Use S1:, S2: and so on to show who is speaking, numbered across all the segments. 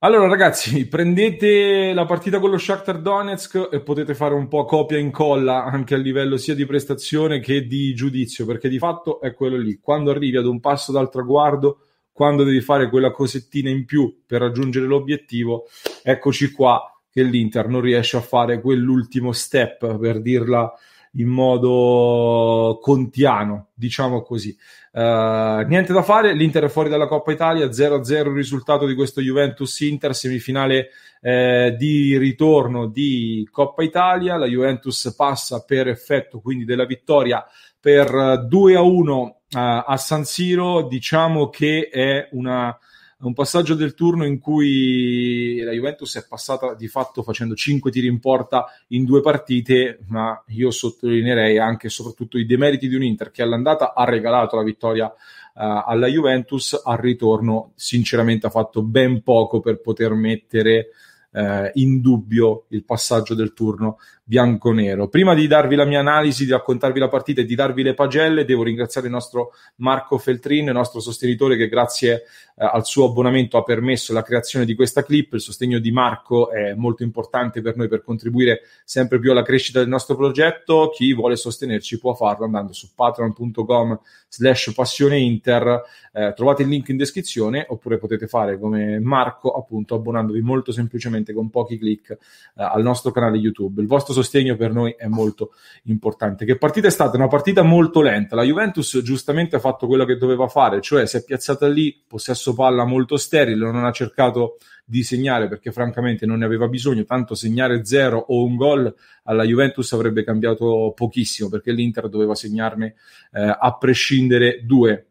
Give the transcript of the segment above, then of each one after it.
S1: Allora ragazzi, prendete la partita con lo Shakhtar Donetsk e potete fare un po' copia e incolla anche a livello sia di prestazione che di giudizio, perché di fatto è quello lì. Quando arrivi ad un passo dal traguardo, quando devi fare quella cosettina in più per raggiungere l'obiettivo, eccoci qua che l'Inter non riesce a fare quell'ultimo step, per dirla in modo contiano, diciamo così. Uh, niente da fare, l'Inter è fuori dalla Coppa Italia, 0-0 il risultato di questo Juventus-Inter, semifinale eh, di ritorno di Coppa Italia, la Juventus passa per effetto quindi della vittoria per 2-1 uh, a San Siro, diciamo che è una un passaggio del turno in cui la Juventus è passata di fatto facendo 5 tiri in porta in due partite, ma io sottolineerei anche e soprattutto i demeriti di un Inter che all'andata ha regalato la vittoria uh, alla Juventus, al ritorno sinceramente ha fatto ben poco per poter mettere uh, in dubbio il passaggio del turno bianco-nero. Prima di darvi la mia analisi, di raccontarvi la partita e di darvi le pagelle, devo ringraziare il nostro Marco Feltrin, il nostro sostenitore che grazie eh, al suo abbonamento ha permesso la creazione di questa clip. Il sostegno di Marco è molto importante per noi per contribuire sempre più alla crescita del nostro progetto. Chi vuole sostenerci può farlo andando su patreon.com slash passione inter. Eh, trovate il link in descrizione oppure potete fare come Marco appunto abbonandovi molto semplicemente con pochi clic eh, al nostro canale YouTube. Il vostro sostegno per noi è molto importante. Che partita è stata? Una partita molto lenta. La Juventus giustamente ha fatto quello che doveva fare, cioè si è piazzata lì, possesso palla molto sterile, non ha cercato di segnare perché francamente non ne aveva bisogno, tanto segnare zero o un gol alla Juventus avrebbe cambiato pochissimo perché l'Inter doveva segnarne eh, a prescindere due.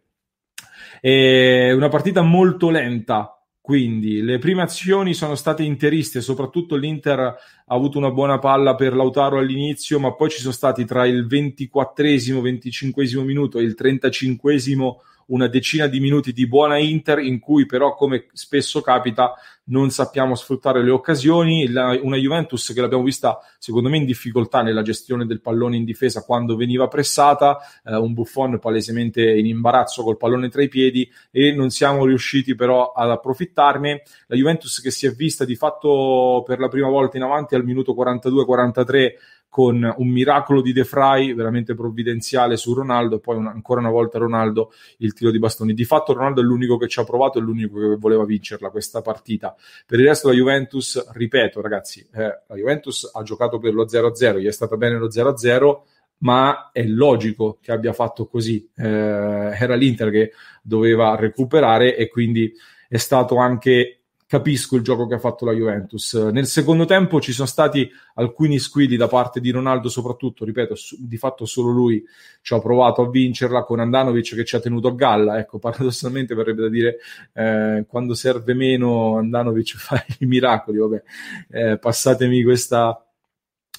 S1: È una partita molto lenta, quindi le prime azioni sono state interiste, soprattutto l'Inter ha avuto una buona palla per Lautaro all'inizio, ma poi ci sono stati tra il 24esimo, 25esimo minuto e il 35esimo una decina di minuti di buona Inter in cui però come spesso capita non sappiamo sfruttare le occasioni, la, una Juventus che l'abbiamo vista secondo me in difficoltà nella gestione del pallone in difesa quando veniva pressata, eh, un Buffon palesemente in imbarazzo col pallone tra i piedi e non siamo riusciti però ad approfittarne, la Juventus che si è vista di fatto per la prima volta in avanti al minuto 42-43 con un miracolo di De Frey veramente provvidenziale su Ronaldo poi un, ancora una volta Ronaldo il tiro di bastoni. Di fatto Ronaldo è l'unico che ci ha provato, è l'unico che voleva vincerla questa partita. Per il resto la Juventus, ripeto ragazzi, eh, la Juventus ha giocato per lo 0-0, gli è stata bene lo 0-0, ma è logico che abbia fatto così. Eh, era l'Inter che doveva recuperare e quindi è stato anche capisco il gioco che ha fatto la Juventus. Nel secondo tempo ci sono stati alcuni squilli da parte di Ronaldo, soprattutto, ripeto, di fatto solo lui ci ha provato a vincerla con Andanovic che ci ha tenuto a galla. Ecco, paradossalmente verrebbe da dire eh, quando serve meno Andanovic fa i miracoli. Vabbè, eh, passatemi questa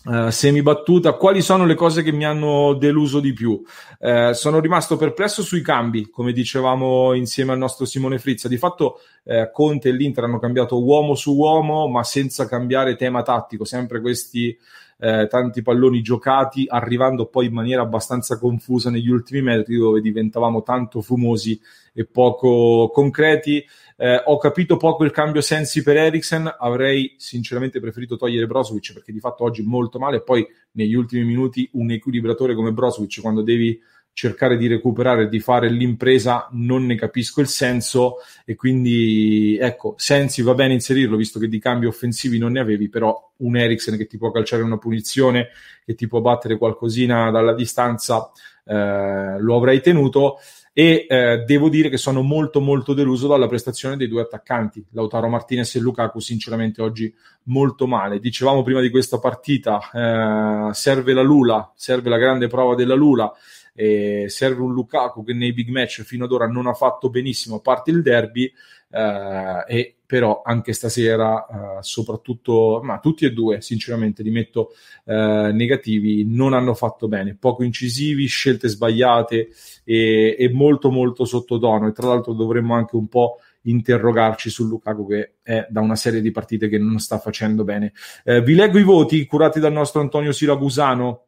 S1: Uh, semi battuta, quali sono le cose che mi hanno deluso di più? Uh, sono rimasto perplesso sui cambi, come dicevamo insieme al nostro Simone Frizza. Di fatto uh, Conte e l'Inter hanno cambiato uomo su uomo, ma senza cambiare tema tattico, sempre questi tanti palloni giocati, arrivando poi in maniera abbastanza confusa negli ultimi metri, dove diventavamo tanto fumosi e poco concreti. Eh, ho capito poco il cambio sensi per Eriksen, avrei sinceramente preferito togliere Brozovic perché di fatto oggi molto male, poi negli ultimi minuti un equilibratore come Brozovic quando devi cercare di recuperare di fare l'impresa non ne capisco il senso e quindi ecco, Sensi va bene inserirlo visto che di cambi offensivi non ne avevi, però un Eriksen che ti può calciare una punizione, che ti può battere qualcosina dalla distanza, eh, lo avrei tenuto e eh, devo dire che sono molto molto deluso dalla prestazione dei due attaccanti, Lautaro Martinez e Lukaku, sinceramente oggi molto male. Dicevamo prima di questa partita, eh, serve la Lula, serve la grande prova della Lula, eh, serve un Lukaku che nei big match fino ad ora non ha fatto benissimo, a parte il derby, eh, e però anche stasera, eh, soprattutto, ma tutti e due, sinceramente, li metto eh, negativi, non hanno fatto bene, poco incisivi, scelte sbagliate e, e molto molto sottotono. E tra l'altro dovremmo anche un po' interrogarci su Lukaku che è da una serie di partite che non sta facendo bene. Eh, vi leggo i voti curati dal nostro Antonio Siracusano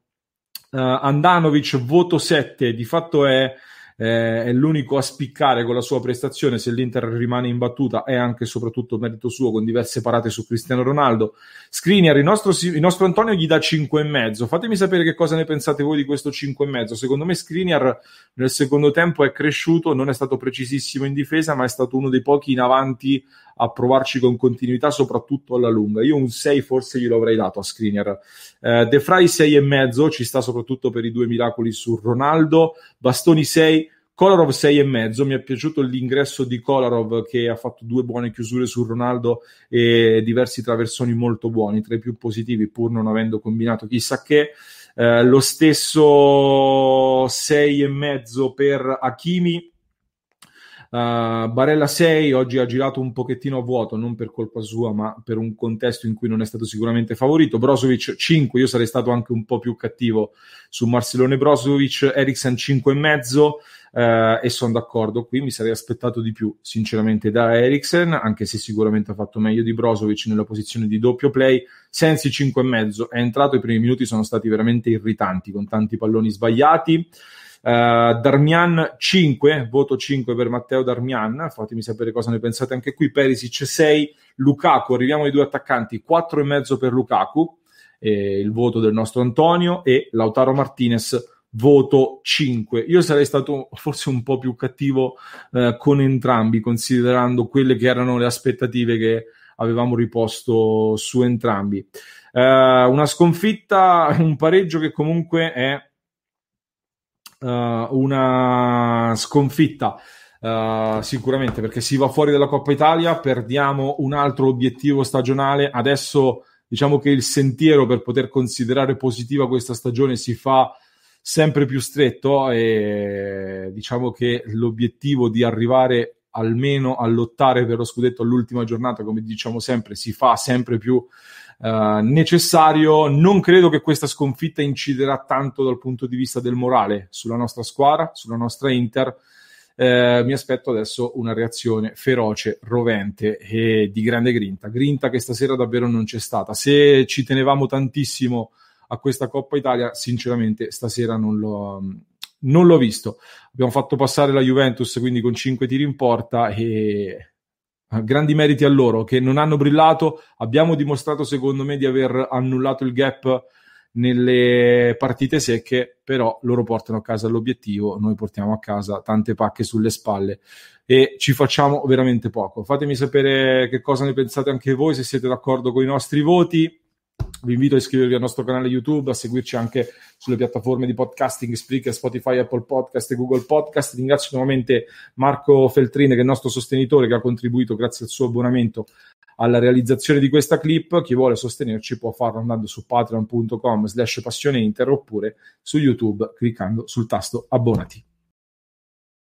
S1: uh, Andanovic voto 7, di fatto è, eh, è, l'unico a spiccare con la sua prestazione se l'Inter rimane imbattuta è anche e soprattutto merito suo con diverse parate su Cristiano Ronaldo. Skriniar, il nostro, il nostro Antonio gli dà 5,5. Fatemi sapere che cosa ne pensate voi di questo 5,5. Secondo me Skriniar nel secondo tempo è cresciuto, non è stato precisissimo in difesa, ma è stato uno dei pochi in avanti a provarci con continuità, soprattutto alla lunga. Io un 6 forse glielo avrei dato a Skriniar. Eh, De Frey 6,5, ci sta soprattutto per i due miracoli su Ronaldo. Bastoni 6. Kolarov 6,5, mi è piaciuto l'ingresso di Kolarov che ha fatto due buone chiusure su Ronaldo e diversi traversoni molto buoni, tra i più positivi pur non avendo combinato chissà che. Eh, lo stesso 6,5 per Hakimi, Uh, Barella 6 oggi ha girato un pochettino a vuoto, non per colpa sua, ma per un contesto in cui non è stato sicuramente favorito. Brozovic 5, io sarei stato anche un po' più cattivo su Marcelone Brozovic, Eriksen 5,5 uh, e sono d'accordo, qui mi sarei aspettato di più sinceramente da Eriksen, anche se sicuramente ha fatto meglio di Brozovic nella posizione di doppio play. Sensi 5,5 è entrato, i primi minuti sono stati veramente irritanti con tanti palloni sbagliati. Uh, Darmian 5, voto 5 per Matteo Darmian, fatemi sapere cosa ne pensate anche qui. Perisic 6, Lukaku, arriviamo ai due attaccanti, 4,5 per Lukaku, eh, il voto del nostro Antonio, e Lautaro Martinez, voto 5. Io sarei stato forse un po' più cattivo eh, con entrambi, considerando quelle che erano le aspettative che avevamo riposto su entrambi. Uh, una sconfitta, un pareggio che comunque è una sconfitta. Uh, sicuramente perché si va fuori dalla Coppa Italia, perdiamo un altro obiettivo stagionale. Adesso diciamo che il sentiero per poter considerare positiva questa stagione si fa sempre più stretto e diciamo che l'obiettivo di arrivare almeno a lottare per lo scudetto all'ultima giornata, come diciamo sempre, si fa sempre più Uh, necessario. Non credo che questa sconfitta inciderà tanto dal punto di vista del morale sulla nostra squadra, sulla nostra Inter. Uh, mi aspetto adesso una reazione feroce, rovente e di grande grinta. Grinta che stasera davvero non c'è stata. Se ci tenevamo tantissimo a questa Coppa Italia, sinceramente stasera non l'ho, non l'ho visto. Abbiamo fatto passare la Juventus quindi con 5 tiri in porta e grandi meriti a loro che non hanno brillato. Abbiamo dimostrato, secondo me, di aver annullato il gap nelle partite secche, però loro portano a casa l'obiettivo, noi portiamo a casa tante pacche sulle spalle e ci facciamo veramente poco. Fatemi sapere che cosa ne pensate anche voi, se siete d'accordo con i nostri voti vi invito a iscrivervi al nostro canale YouTube, a seguirci anche sulle piattaforme di podcasting, Spreaker, Spotify, Apple Podcast e Google Podcast. Ringrazio nuovamente Marco Feltrine, che è il nostro sostenitore, che ha contribuito grazie al suo abbonamento alla realizzazione di questa clip. Chi vuole sostenerci può farlo andando su patreon.com slash passioneinter oppure su YouTube cliccando sul tasto abbonati.